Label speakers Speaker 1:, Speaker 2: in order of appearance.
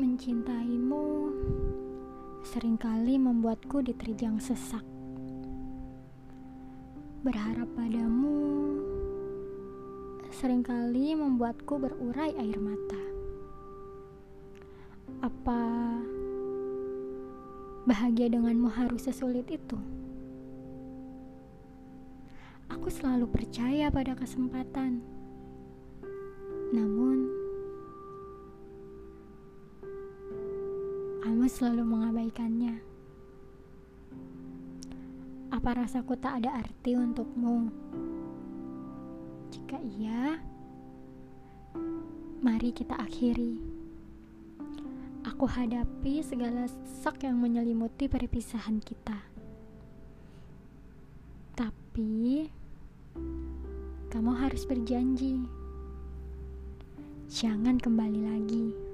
Speaker 1: Mencintaimu sering kali membuatku diterjang sesak. Berharap padamu sering kali membuatku berurai air mata. Apa bahagia denganmu harus sesulit itu? Aku selalu percaya pada kesempatan. Namun, kamu selalu mengabaikannya. Apa rasaku tak ada arti untukmu? Jika iya, mari kita akhiri. Aku hadapi segala sesak yang menyelimuti perpisahan kita. Tapi, kamu harus berjanji. Jangan kembali lagi.